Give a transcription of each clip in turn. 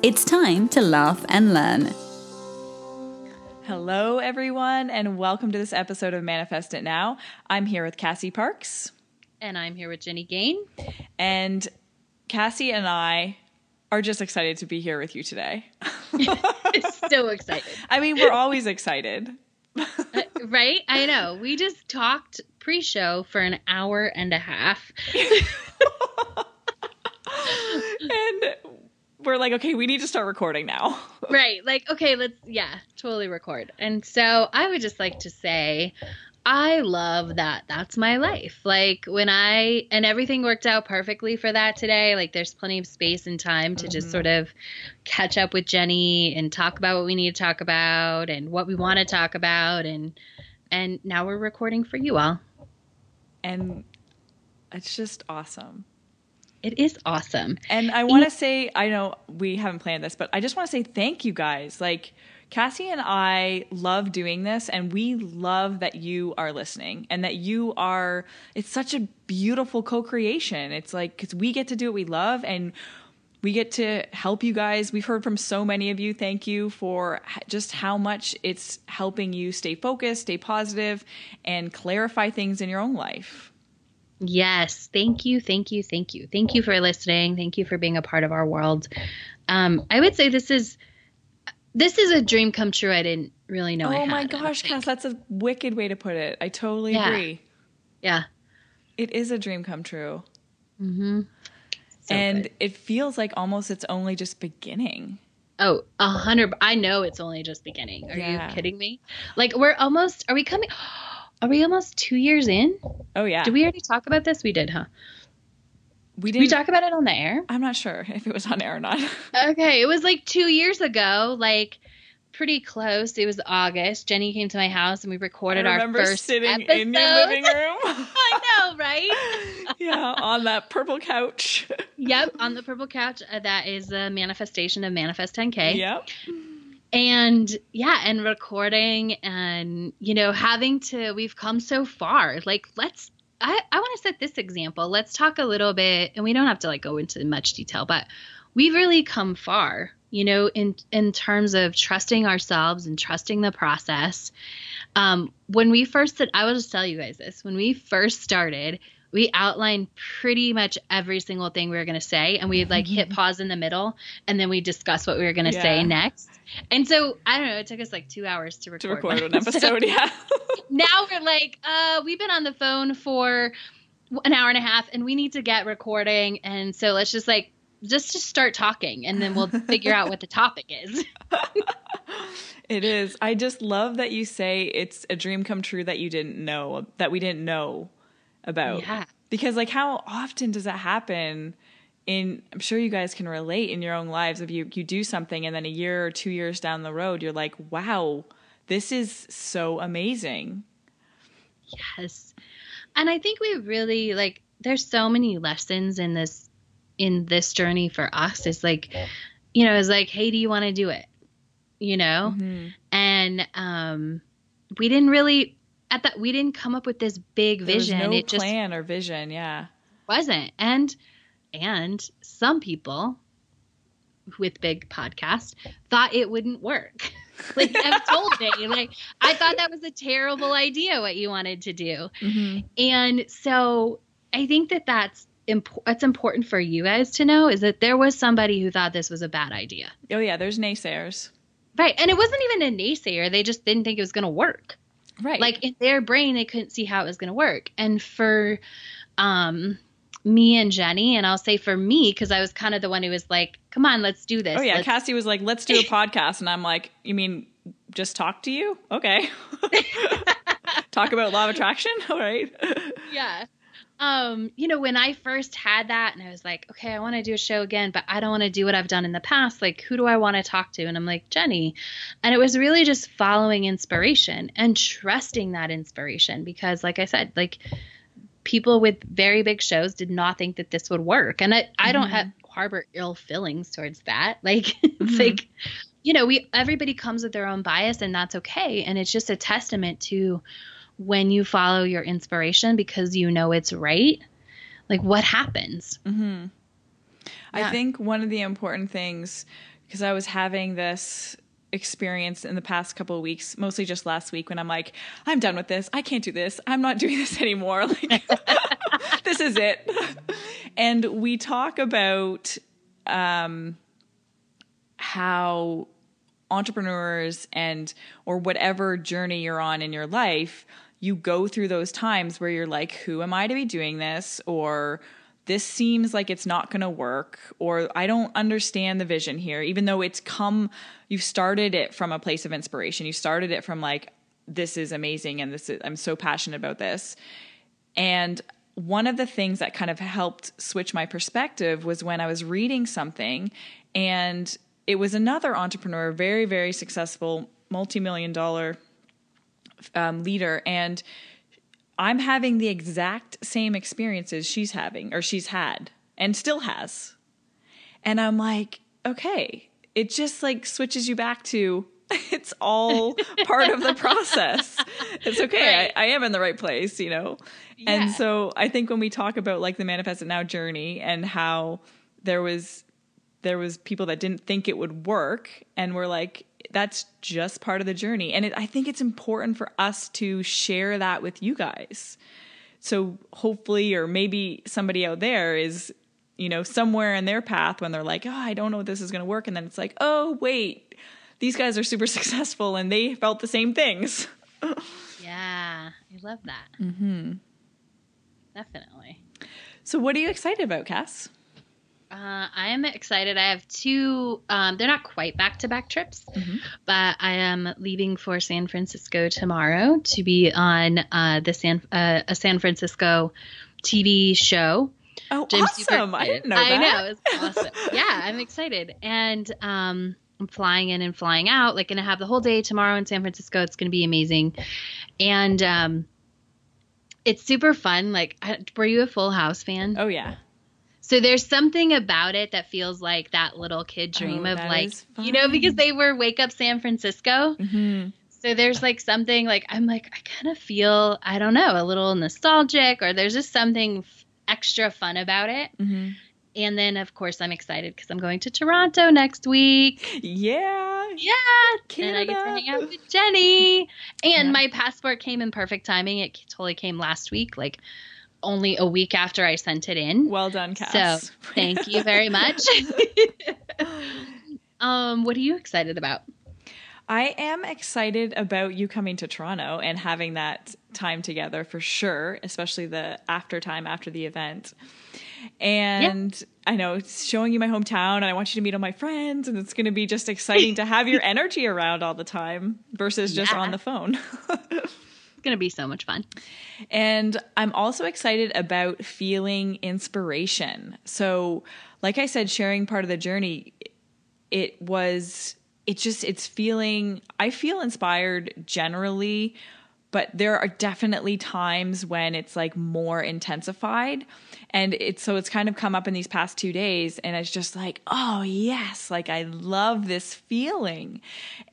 It's time to laugh and learn. Hello, everyone, and welcome to this episode of Manifest It Now. I'm here with Cassie Parks. And I'm here with Jenny Gain. And Cassie and I are just excited to be here with you today. so excited. I mean, we're always excited. uh, right? I know. We just talked pre show for an hour and a half. and we're like, okay, we need to start recording now. right. Like, okay, let's, yeah, totally record. And so I would just like to say, I love that that's my life. Like when I and everything worked out perfectly for that today. Like there's plenty of space and time to mm-hmm. just sort of catch up with Jenny and talk about what we need to talk about and what we want to talk about and and now we're recording for you all. And it's just awesome. It is awesome. And I want to say I know we haven't planned this, but I just want to say thank you guys. Like Cassie and I love doing this, and we love that you are listening and that you are. It's such a beautiful co creation. It's like, because we get to do what we love and we get to help you guys. We've heard from so many of you. Thank you for just how much it's helping you stay focused, stay positive, and clarify things in your own life. Yes. Thank you. Thank you. Thank you. Thank you for listening. Thank you for being a part of our world. Um, I would say this is this is a dream come true. I didn't really know. Oh my gosh, Cass, that's a wicked way to put it. I totally yeah. agree. Yeah, it is a dream come true. Mm-hmm. So and good. it feels like almost it's only just beginning. Oh, a hundred. I know it's only just beginning. Are yeah. you kidding me? Like we're almost. Are we coming? Are we almost two years in? Oh yeah. Did we already talk about this? We did, huh? We did we talk about it on the air? I'm not sure if it was on air or not. okay, it was like two years ago, like pretty close. It was August. Jenny came to my house and we recorded our first sitting episode. in your living room. I know, right? yeah, on that purple couch. yep, on the purple couch. Uh, that is the manifestation of Manifest 10K. Yep. And yeah, and recording and you know having to. We've come so far. Like let's I, I want to set this example. Let's talk a little bit, and we don't have to like go into much detail, but we've really come far, you know, in in terms of trusting ourselves and trusting the process. Um, when we first did, I will just tell you guys this. When we first started, we outlined pretty much every single thing we were going to say and we'd like hit mm-hmm. pause in the middle and then we discuss what we were going to yeah. say next and so i don't know it took us like two hours to record, to record an episode yeah now we're like uh we've been on the phone for an hour and a half and we need to get recording and so let's just like just to start talking and then we'll figure out what the topic is it is i just love that you say it's a dream come true that you didn't know that we didn't know about. Yeah. Because like how often does that happen? In I'm sure you guys can relate in your own lives if you you do something and then a year or 2 years down the road you're like, "Wow, this is so amazing." Yes. And I think we really like there's so many lessons in this in this journey for us. It's like you know, it's like, "Hey, do you want to do it?" You know? Mm-hmm. And um we didn't really at that we didn't come up with this big vision. no it just plan or vision, yeah. Wasn't. And and some people with big podcast thought it wouldn't work. like I've told me, like I thought that was a terrible idea what you wanted to do. Mm-hmm. And so I think that that's imp- it's important for you guys to know is that there was somebody who thought this was a bad idea. Oh yeah, there's naysayers. Right. And it wasn't even a naysayer. They just didn't think it was going to work. Right. Like in their brain, they couldn't see how it was going to work. And for um, me and Jenny, and I'll say for me, because I was kind of the one who was like, come on, let's do this. Oh, yeah. Let's- Cassie was like, let's do a podcast. And I'm like, you mean just talk to you? Okay. talk about law of attraction? All right. Yeah. Um, you know, when I first had that and I was like, okay, I want to do a show again, but I don't want to do what I've done in the past. Like, who do I want to talk to? And I'm like, Jenny. And it was really just following inspiration and trusting that inspiration because, like I said, like people with very big shows did not think that this would work. And I, I don't Mhm. have harbor ill feelings towards that. Like, it's Mhm. like, you know, we everybody comes with their own bias and that's okay. And it's just a testament to when you follow your inspiration because you know it's right, like what happens? hmm I think one of the important things, because I was having this experience in the past couple of weeks, mostly just last week, when I'm like, I'm done with this. I can't do this. I'm not doing this anymore. Like, this is it. And we talk about um, how entrepreneurs and or whatever journey you're on in your life you go through those times where you're like who am i to be doing this? Or this seems like it's not going to work or i don't understand the vision here even though it's come you started it from a place of inspiration. You started it from like this is amazing and this is i'm so passionate about this. And one of the things that kind of helped switch my perspective was when I was reading something and it was another entrepreneur, very, very successful, multi million dollar um, leader. And I'm having the exact same experiences she's having or she's had and still has. And I'm like, okay, it just like switches you back to it's all part of the process. It's okay. Right. I, I am in the right place, you know? And so I think when we talk about like the Manifest It Now journey and how there was there was people that didn't think it would work and we're like that's just part of the journey and it, i think it's important for us to share that with you guys so hopefully or maybe somebody out there is you know somewhere in their path when they're like oh i don't know if this is going to work and then it's like oh wait these guys are super successful and they felt the same things Yeah, I love that. Mm-hmm. Definitely. so what are you excited about cass Uh, I am excited. I have two. Um, they're not quite back to back trips, but I am leaving for San Francisco tomorrow to be on uh, the San uh, a San Francisco TV show. oh which I'm super awesome i didn't know I that know it's awesome. yeah, I'm excited, and um, I'm flying in and flying out. Like, gonna have the whole day tomorrow in San Francisco. It's gonna be amazing, and um, it's super fun. Like, were you a Full House fan? oh yeah So there's something about it that feels like that little kid dream Oh, of like, you know, because they were Wake Up San Francisco. hmm So there's like something like I'm like I kind of feel I don't know a little nostalgic or there's just something f- extra fun about it. hmm And then of course I'm excited because I'm going to Toronto next week. yeah Yeah, Canada. and I get to hang out with Jenny. And Yeah. my passport came in perfect timing. It totally came last week, like only a week after I sent it in. well done cass So thank you very much. um, what are you excited about? I am excited about you coming to Toronto and having that time together for sure, especially the after time after the event. And I know it's showing you my hometown and I want you to meet all my friends and it's going to be just exciting to have your energy around all the time versus just Yeah. on the phone. It's gonna be so much fun. And I'm also excited about feeling inspiration. So, like I said, sharing part of the journey, it was, it just, it's feeling, I feel inspired generally, but there are definitely times when it's like more intensified. And it's so it's kind of come up in these past two days, and it's just like, oh, yes, like I love this feeling.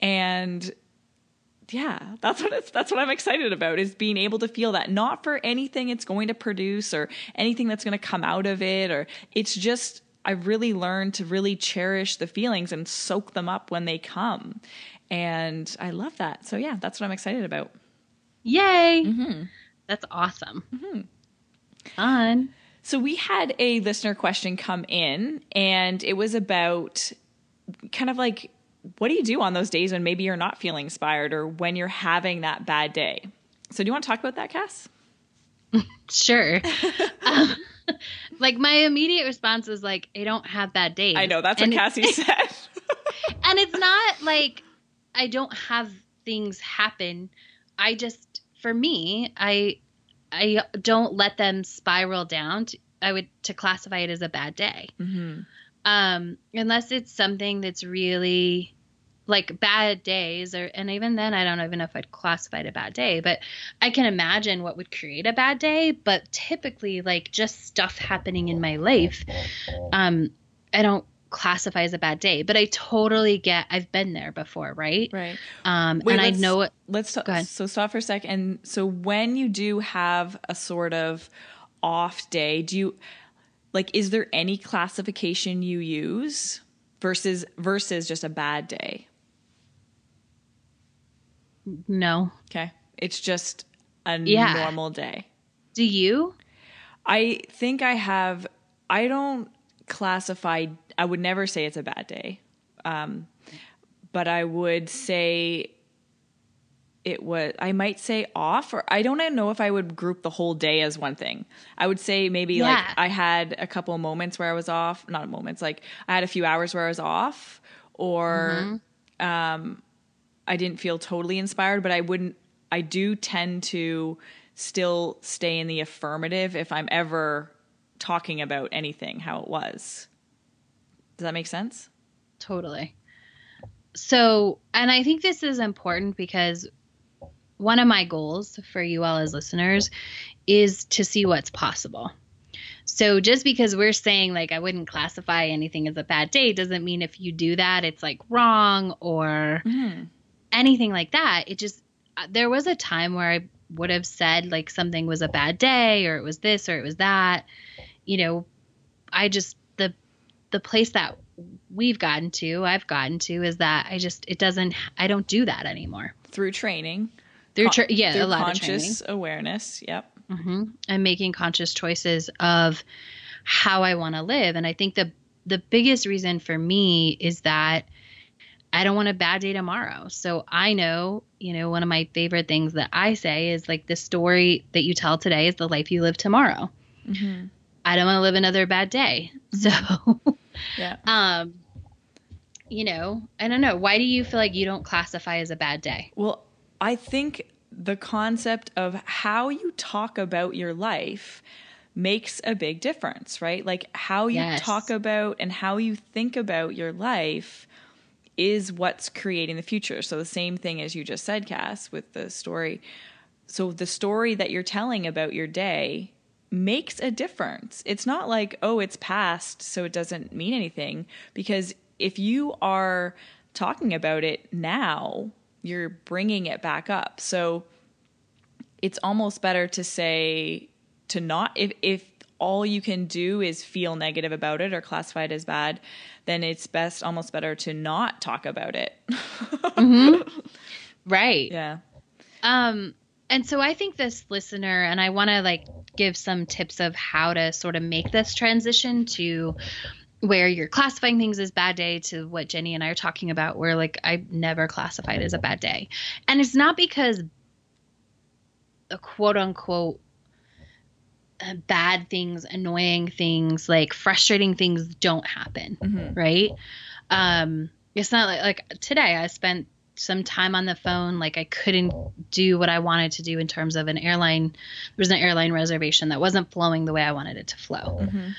And yeah that's what it's that's what i'm excited about is being able to feel that not for anything it's going to produce or anything that's going to come out of it or it's just i've really learned to really cherish the feelings and soak them up when they come and i love that so yeah that's what i'm excited about Yay! Mm-hmm. That's awesome. Fun. So we had a listener question come in, and it was about kind of like, what do you do on those days when maybe you're not feeling inspired or when you're having that bad day? So do you want to talk about that, Cass? Sure. Um, like my immediate response was like, I don't have bad days. I know that's what Cassie said. and it's not like I don't have things happen. I just, for me, I I don't let them spiral down. To, I would to classify it as a bad day, Mm-hmm. um, unless it's something that's really like bad days, or and even then, I don't even know if I'd classify it a bad day. But I can imagine what would create a bad day. But typically, like just stuff happening in my life, um, I don't classify as a bad day. But I totally get. I've been there before, right? Right. Um, Wait, and I know it. Let's Go ahead. so stop for a second. And so when you do have a sort of off day, do you like is there any classification you use versus versus just a bad day? No. Okay. It's just a Yeah. normal day. Do you? I think I have. I don't classify. I would never say it's a bad day, um, but I would say it was. I might say off, or I don't know if I would group the whole day as one thing. I would say maybe like I had a couple moments where I was off. Not moments, like I had a few hours where I was off, or um, I didn't feel totally inspired. But I wouldn't. I do tend to still stay in the affirmative if I'm ever talking about anything how it was. Does that make sense? Totally. So, and I think this is important because one of my goals for you all as listeners is to see what's possible. So, just because we're saying like I wouldn't classify anything as a bad day doesn't mean if you do that, it's like wrong or mm-hmm. Anything like that. It just, uh, there was a time where I would have said like something was a bad day or it was this or it was that. You know, I just, the, the place that we've gotten to, I've gotten to, is that I just it doesn't I don't do that anymore. Through training. Through tra- yeah, through a lot of training. conscious awareness. Yep. Mm-hmm. I'm making conscious choices of how I want to live, and I think the the biggest reason for me is that I don't want a bad day tomorrow. So I know, you know, one of my favorite things that I say is like the story that you tell today is the life you live tomorrow. Mm-hmm. I don't want to live another bad day. So Yeah. um you know i don't know why do you feel like you don't classify as a bad day Well, I think the concept of how you talk about your life makes a big difference, right? Like how you Yes. talk about and how you think about your life is what's creating the future. So the same thing as you just said, Cass, with the story. So the story that you're telling about your day makes a difference. It's not like, oh, it's past, so it doesn't mean anything. Because if you are talking about it now, you're bringing it back up. So it's almost better to say, to not, if, if all you can do is feel negative about it or classify it as bad, then it's best, almost better to not talk about it. right yeah. um and so i think this listener and i want to like give some tips of how to sort of make this transition to where you're classifying things as bad day to what jenny and i are talking about where like i never classified as a bad day and it's not because a quote unquote uh, bad things annoying things like frustrating things don't happen Mhm. right um it's not like like today i spent some time on the phone like i couldn't do what i wanted to do in terms of an airline there was an airline reservation that wasn't flowing the way i wanted it to flow Mm-hmm.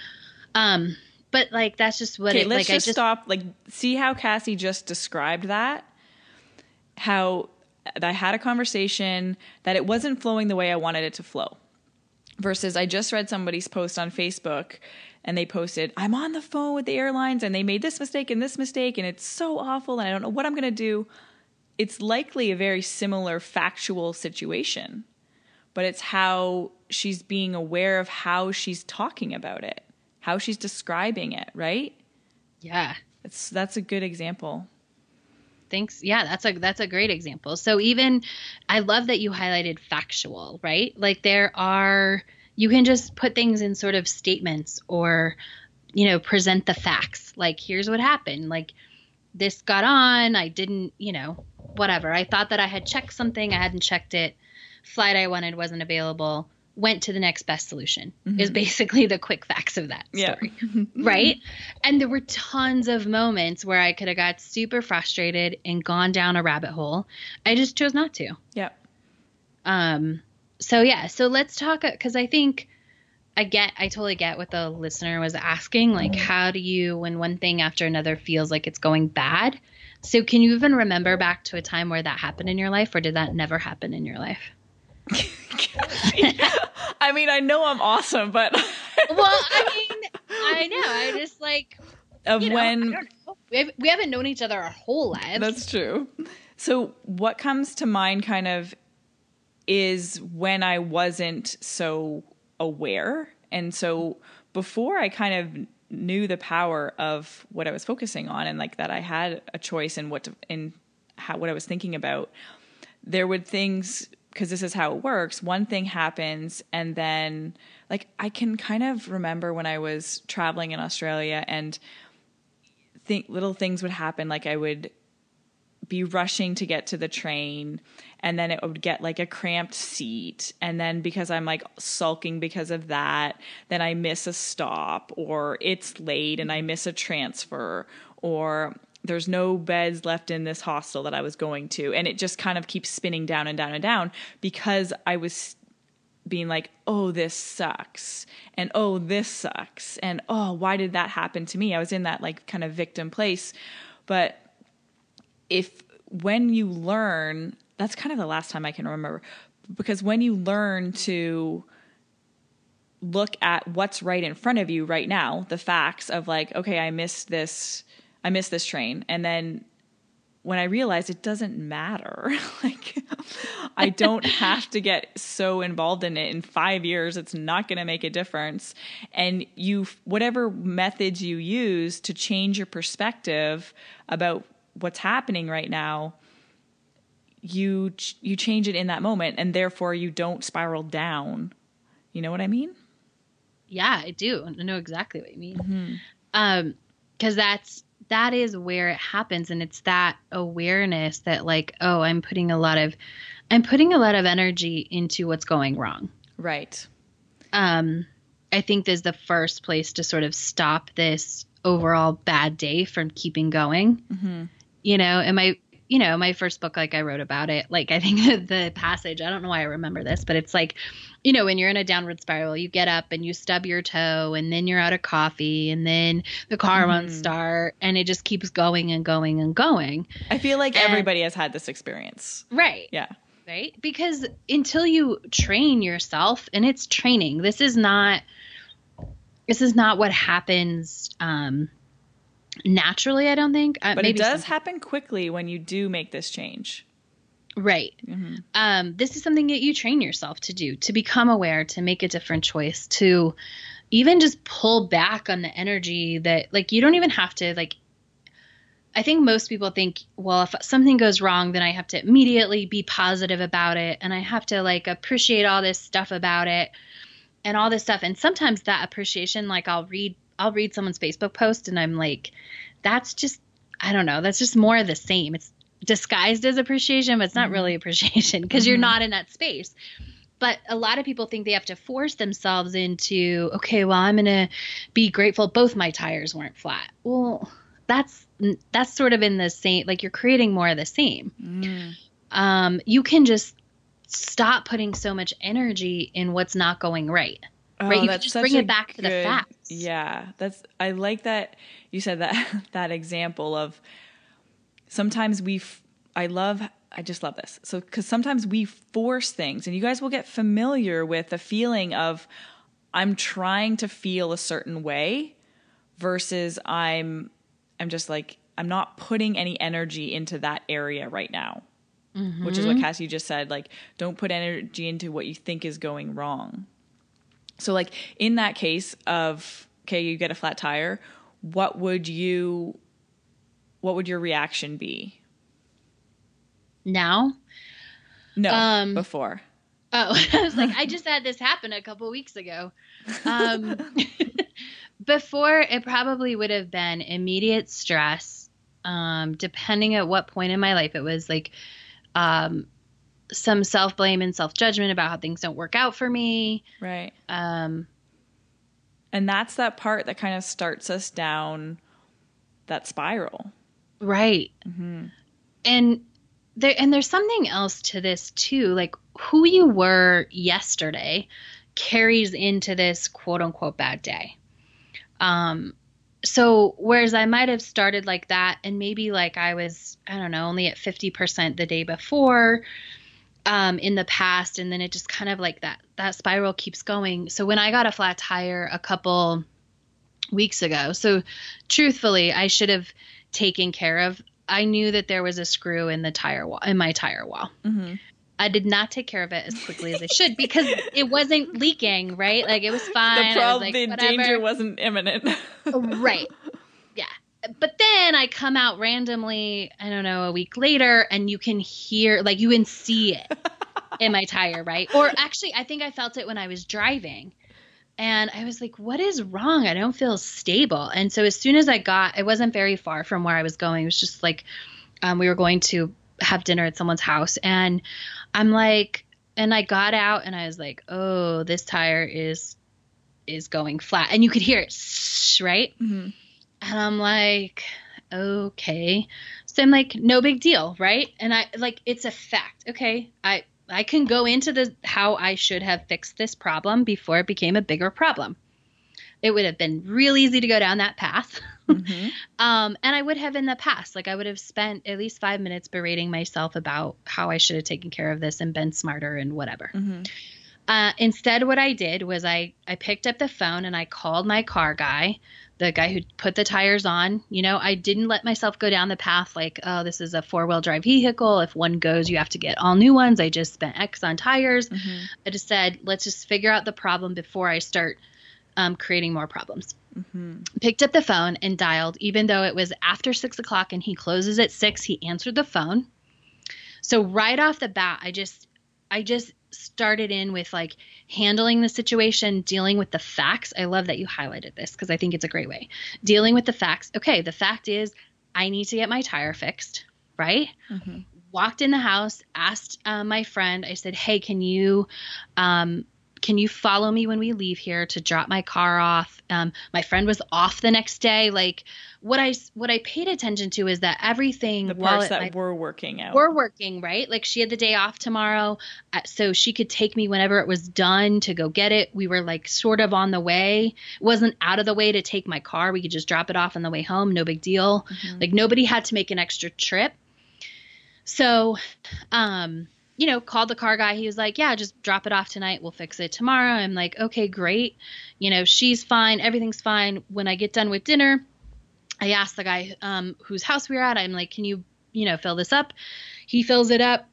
um but like that's just what Okay, it let's like just, i just stop. Like, see how Cassie just described that? How I had a conversation that it wasn't flowing the way I wanted it to flow. Versus, I just read somebody's post on Facebook and they posted, I'm on the phone with the airlines and they made this mistake and this mistake and it's so awful and I don't know what I'm going to do. It's likely a very similar factual situation, but it's how she's being aware of how she's talking about it, how she's describing it, right? yeah It's that's a good example. Thanks yeah that's a that's a great example. So even i love that you highlighted factual right? Like there are you can just put things in sort of statements or you know present the facts. Like here's what happened. Like this got on. I didn't you know whatever. I thought that i had checked something. I hadn't checked it. Flight i wanted wasn't available went to the next best solution is basically the quick facts of that Yeah. story right and there were tons of moments where i could have got super frustrated and gone down a rabbit hole i just chose not to Yep. um so yeah, so let's talk because I think I get, I totally get what the listener was asking. Like, Mm-hmm. how do you, when one thing after another feels like it's going bad? So, can you even remember back to a time where that happened in your life, or did that never happen in your life? I mean, I know I'm awesome, but well, I mean, I know. I just like, of you know, when I don't know. We, have, we haven't known each other our whole lives. That's true. So, what comes to mind kind of is when I wasn't so aware. And so, before I kind of knew the power of what I was focusing on and like that I had a choice in what to, in how, what I was thinking about, there would things, because this is how it works, one thing happens and then like I can kind of remember when I was traveling in Australia and think little things would happen like I would be rushing to get to the train and then it would get like a cramped seat and then because I'm like sulking because of that then I miss a stop or it's late and I miss a transfer or there's no beds left in this hostel that I was going to and it just kind of keeps spinning down and down and down because I was being like, oh, this sucks. And oh, this sucks. And oh, why did that happen to me? I was in that like kind of victim place. But if when you learn, that's kind of the last time I can remember, because when you learn to look at what's right in front of you right now, the facts of like, okay, I missed this, I missed this train. And then when I realized it doesn't matter, like I don't have to get so involved in it in five years. It's not going to make a difference. And you, whatever methods you use to change your perspective about what's happening right now, you you change it in that moment, and therefore you don't spiral down. You know what I mean? Yeah, I do. I know exactly what you mean. Um, because that's that is where it happens, and it's that awareness that like, oh, I'm putting a lot of, I'm putting a lot of energy into what's going wrong. Right. Um, I think is the first place to sort of stop this overall bad day from keeping going. Mm-hmm. You know, and my you know, my first book, like I wrote about it, like I think the passage, I don't know why I remember this, but it's like, you know, when you're in a downward spiral, you get up and you stub your toe and then you're out of coffee and then the car won't Mhm. start and it just keeps going and going and going. I feel like And- everybody has had this experience. Right. Yeah. Right. Because until you train yourself, and it's training, this is not, this is not what happens, um, naturally, I don't think. Uh, But it does some- happen quickly when you do make this change. right. Mhm. um, this is something that you train yourself to do to become aware to make a different choice to even just pull back on the energy that like you don't even have to like i think most people think well if something goes wrong then i have to immediately be positive about it and i have to like appreciate all this stuff about it and all this stuff and sometimes that appreciation like i'll read i'll read someone's facebook post and i'm like that's just i don't know that's just more of the same it's disguised as appreciation, but it's not really appreciation because you're Mhm. not in that space. But a lot of people think they have to force themselves into, okay, well, I'm going to be grateful both my tires weren't flat. Well, that's that's sort of in the same like you're creating more of the same. Mm. Um, you can just stop putting so much energy in what's not going right. Oh, Right, you can that's just bring it back to the good- facts. Yeah, that's I like that you said that that example of sometimes we f- I love I just love this. So cuz sometimes we force things and you guys will get familiar with the feeling of I'm trying to feel a certain way versus I'm I'm just like I'm not putting any energy into that area right now. Which is what mm-hmm. Cassie just said like don't put energy into what you think is going wrong. So like in that case of okay, you get a flat tire, what would you what would your reaction be? Now, No, Um, before. Oh, I was like, I just had this happen a couple weeks ago. Um, before, it probably would have been immediate stress, um, depending at what point in my life it was like um, some self blame and self judgment about how things don't work out for me. Right. Um, And that's that part that kind of starts us down that spiral. right. hmm And there, and there's something else to this too. Like who you were yesterday carries into this quote unquote bad day. Um, so whereas I might have started like that and maybe like I was, I don't know, only at 50% the day before um, in the past, and then it just kind of like that that spiral keeps going. So when I got a flat tire a couple weeks ago, so truthfully, I should have taken care of. I knew that there was a screw in the tire wall in my tire wall. Mm-hmm. I did not take care of it as quickly as I should because it wasn't leaking, right? Like it was fine. The problem, like, the danger wasn't imminent. right. But then I come out randomly, I don't know, a week later, and you can hear, like, you can see it in my tire, right? Or actually, I think I felt it when I was driving. And I was like, what is wrong? I don't feel stable. And so as soon as I got, it wasn't very far from where I was going. It was just like, um, we were going to have dinner at someone's house. And I'm like, and I got out and I was like, oh, this tire is is going flat, and you could hear it, right? Mm-hmm. And I'm like, okay. So I'm like, no big deal, right? And I like, it's a fact. Okay, I I can go into the how I should have fixed this problem before it became a bigger problem. It would have been real easy to go down that path. Mm-hmm. um, and I would have in the past, like I would have spent at least five minutes berating myself about how I should have taken care of this and been smarter and whatever. Mm-hmm. Uh, instead, what I did was I I picked up the phone and I called my car guy, the guy who put the tires on. You know, I didn't let myself go down the path like, oh, this is a four wheel drive vehicle. If one goes, you have to get all new ones. I just spent X on tires. Mm-hmm. I just said, let's just figure out the problem before I start um, creating more problems. Mm-hmm. Picked up the phone and dialed, even though it was after six o'clock and he closes at six. He answered the phone. So right off the bat, I just, I just started in with like handling the situation, dealing with the facts. I love that you highlighted this because I think it's a great way. Dealing with the facts. Okay, the fact is, I need to get my tire fixed, right? Mm-hmm. Walked in the house, asked uh, my friend, I said, hey, can you um, can you follow me when we leave here to drop my car off? Um, my friend was off the next day. Like what i what i paid attention to is that everything the parts that were working out. were working right? Like she had the day off tomorrow uh, so she could take me whenever it was done to go get it. We were like sort of on the way. It wasn't out of the way to take my car. We could just drop it off on the way home. No big deal. Mm-hmm. like nobody had to make an extra trip. So um you know, called the car guy. He was like, "Yeah, just drop it off tonight. We'll fix it tomorrow." I'm like, "Okay, great." You know, she's fine. Everything's fine. When I get done with dinner, I asked the guy um, whose house we are at. I'm like, "Can you, you know, fill this up?" He fills it up.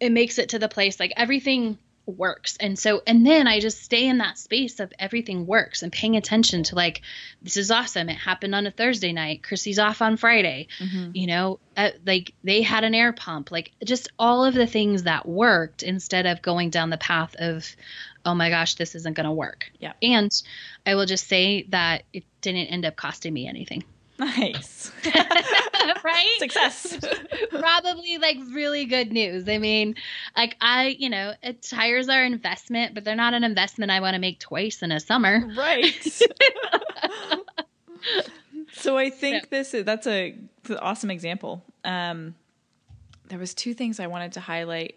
It makes it to the place. Like everything works. And so, and then I just stay in that space of everything works and paying attention to like, this is awesome. It happened on a Thursday night. Chrissy's off on Friday. Mm-hmm. You know, uh, like they had an air pump, like just all of the things that worked instead of going down the path of, oh my gosh, this isn't going to work. Yeah. And I will just say that it didn't end up costing me anything. Nice. right? Success. Probably like really good news. I mean, like I, you know, it, tires are investment, but they're not an investment I want to make twice in a summer. Right. so I think yeah. this is that's a awesome example. Um, there was two things I wanted to highlight.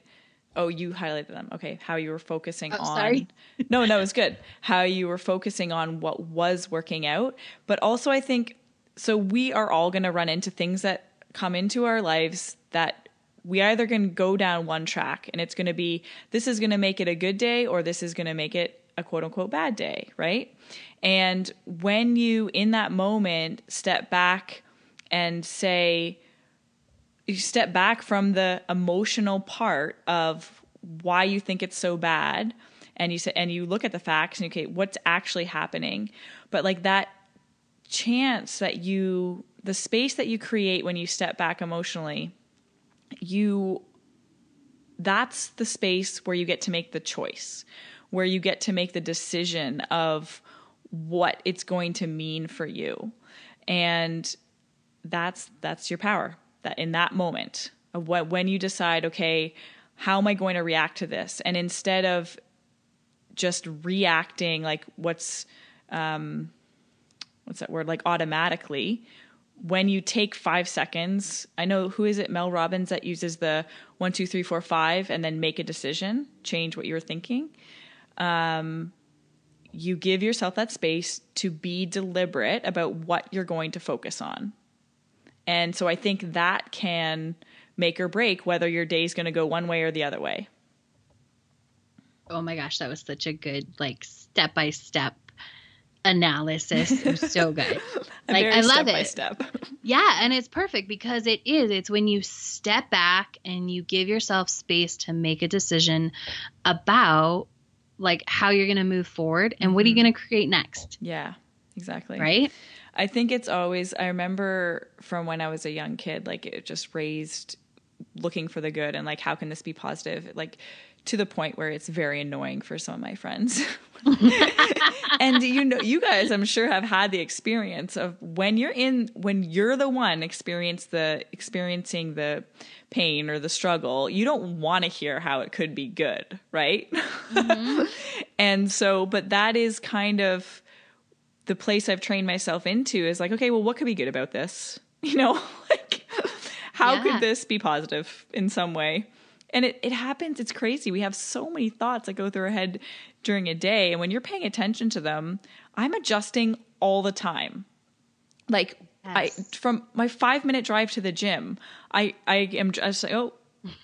Oh, you highlighted them. Okay, how you were focusing oh, on. Sorry. no, no, it's good. How you were focusing on what was working out, but also I think so we are all going to run into things that come into our lives that we either can go down one track and it's going to be this is going to make it a good day or this is going to make it a quote unquote bad day, right? And when you in that moment step back and say you step back from the emotional part of why you think it's so bad and you say and you look at the facts and okay what's actually happening but like that chance that you the space that you create when you step back emotionally you that's the space where you get to make the choice where you get to make the decision of what it's going to mean for you. And that's that's your power that in that moment of what when you decide okay how am i going to react to this? And instead of just reacting like what's um what's that word like automatically when you take five seconds, I know who is it, Mel Robbins, that uses the one, two, three, four, five, and then make a decision, change what you're thinking. Um, you give yourself that space to be deliberate about what you're going to focus on. And so I think that can make or break whether your day is going to go one way or the other way. Oh my gosh, that was such a good, like, step by step analysis. Was so good. like I love it. Step. Yeah, and it's perfect because it is. It's when you step back and you give yourself space to make a decision about like how you're going to move forward and what are you mm-hmm. going to create next. Yeah. Exactly. Right? I think it's always I remember from when I was a young kid like it just raised looking for the good and like how can this be positive? Like to the point where it's very annoying for some of my friends. and you know, you guys, I'm sure, have had the experience of when you're in, when you're the one experience the experiencing the pain or the struggle, you don't want to hear how it could be good, right? Mm-hmm. and so, but that is kind of the place I've trained myself into is like, okay, well, what could be good about this? You know, like how yeah. could this be positive in some way? And it, it happens, it's crazy. We have so many thoughts that go through our head during a day. And when you're paying attention to them, I'm adjusting all the time. Like yes. I from my five minute drive to the gym, I, I am just like, oh,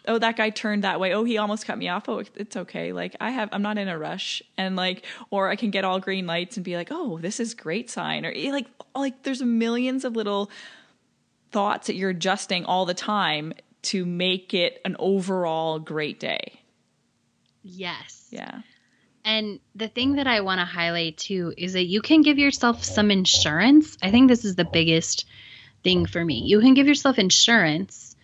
oh that guy turned that way oh he almost cut me off oh it's okay like i have i'm not in a rush and like or i can get all green lights and be like oh this is great sign or eh, like like there's millions of little thoughts that you're adjusting all the time to make it an overall great day. Yes. Yeah. And the thing that I want to highlight too is that you can give yourself some insurance. I think this is the biggest thing for me. You can give yourself insurance,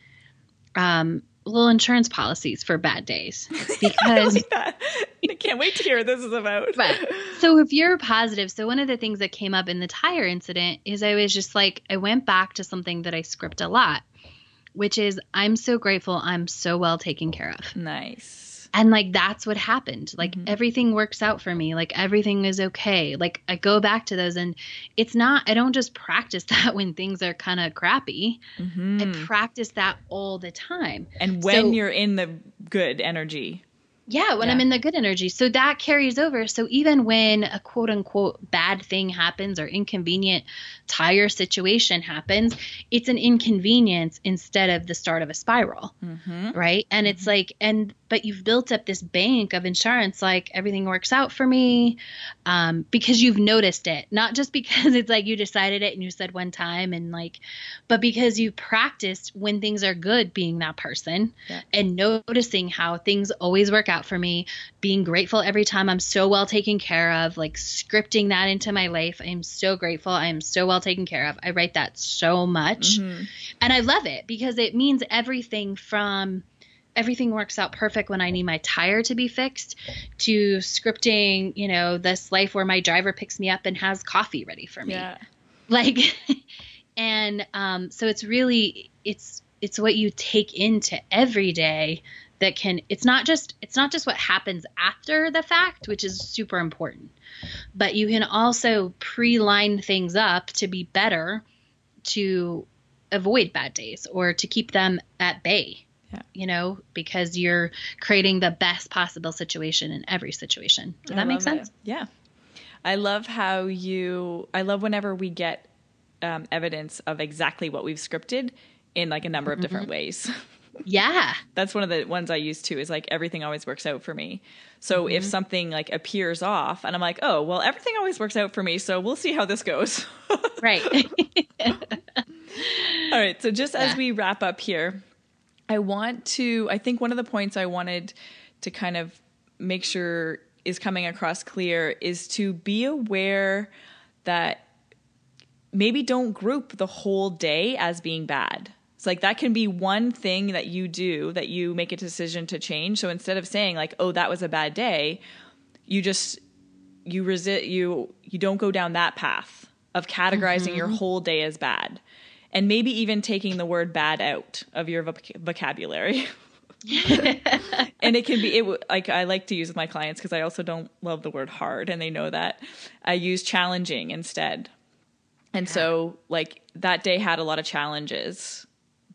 um, little insurance policies for bad days because I, like I can't wait to hear what this is about. But so if you're positive, so one of the things that came up in the tire incident is I was just like I went back to something that I script a lot which is I'm so grateful I'm so well taken care of. Nice. And like that's what happened. Like mm-hmm. everything works out for me. Like everything is okay. Like I go back to those and it's not I don't just practice that when things are kind of crappy. Mm-hmm. I practice that all the time. And when so, you're in the good energy. Yeah, when yeah. I'm in the good energy. So that carries over. So even when a quote unquote bad thing happens or inconvenient tire situation happens, it's an inconvenience instead of the start of a spiral. Mm-hmm. Right. And mm-hmm. it's like, and but you've built up this bank of insurance like everything works out for me um, because you've noticed it not just because it's like you decided it and you said one time and like but because you practiced when things are good being that person yeah. and noticing how things always work out for me being grateful every time i'm so well taken care of like scripting that into my life i'm so grateful i'm so well taken care of i write that so much mm-hmm. and i love it because it means everything from everything works out perfect when I need my tire to be fixed to scripting, you know, this life where my driver picks me up and has coffee ready for me. Yeah. Like and um so it's really it's it's what you take into every day that can it's not just it's not just what happens after the fact which is super important but you can also pre-line things up to be better to avoid bad days or to keep them at bay yeah. You know, because you're creating the best possible situation in every situation. Does that make sense? It. Yeah. I love how you, I love whenever we get um, evidence of exactly what we've scripted in like a number of different mm-hmm. ways. Yeah. That's one of the ones I use too is like everything always works out for me. So mm-hmm. if something like appears off and I'm like, oh, well, everything always works out for me. So we'll see how this goes. right. All right. So just yeah. as we wrap up here, I want to, I think one of the points I wanted to kind of make sure is coming across clear is to be aware that maybe don't group the whole day as being bad. It's like that can be one thing that you do that you make a decision to change. So instead of saying like, "Oh, that was a bad day," you just you resist you you don't go down that path of categorizing mm-hmm. your whole day as bad and maybe even taking the word bad out of your voc- vocabulary. and it can be it like I like to use with my clients because I also don't love the word hard and they know that. I use challenging instead. And so like that day had a lot of challenges.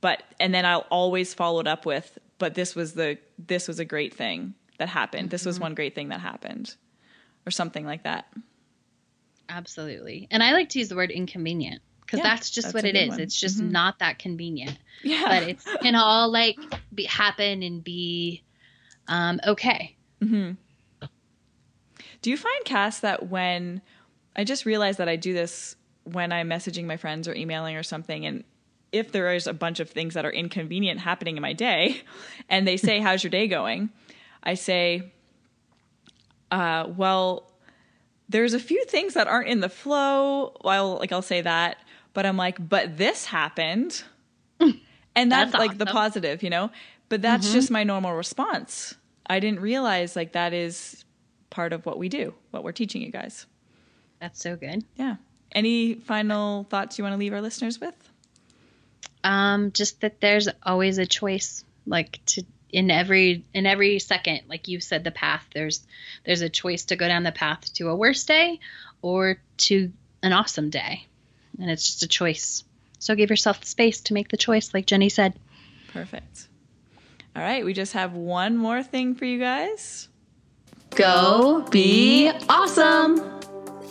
But and then I'll always follow it up with but this was the this was a great thing that happened. This was one great thing that happened or something like that. Absolutely. And I like to use the word inconvenient because Yeah, that's just that's what it is. one. It's just Mhm. not that convenient. Yeah. But it's can all like be, happen and be um, okay. Do you find, Cass, that when I just realized that I do this when I'm messaging my friends or emailing or something, and if there is a bunch of things that are inconvenient happening in my day, and they say, How's your day going? I say, uh, Well, there's a few things that aren't in the flow. Well, like I'll say that, but I'm like, But this happened. And that's, That's like the positive, you know? But that's just my normal response. I didn't realize like that is part of what we do, what we're teaching you guys. That's so good. Yeah. Any final thoughts you want to leave our listeners with? Um, just that there's always a choice, like to in every in every second, like you said, the path. There's there's a choice to go down the path to a worse day or to an awesome day, and it's just a choice. So give yourself the space to make the choice, like Jenny said. Perfect. All right, we just have one more thing for you guys. Go be awesome.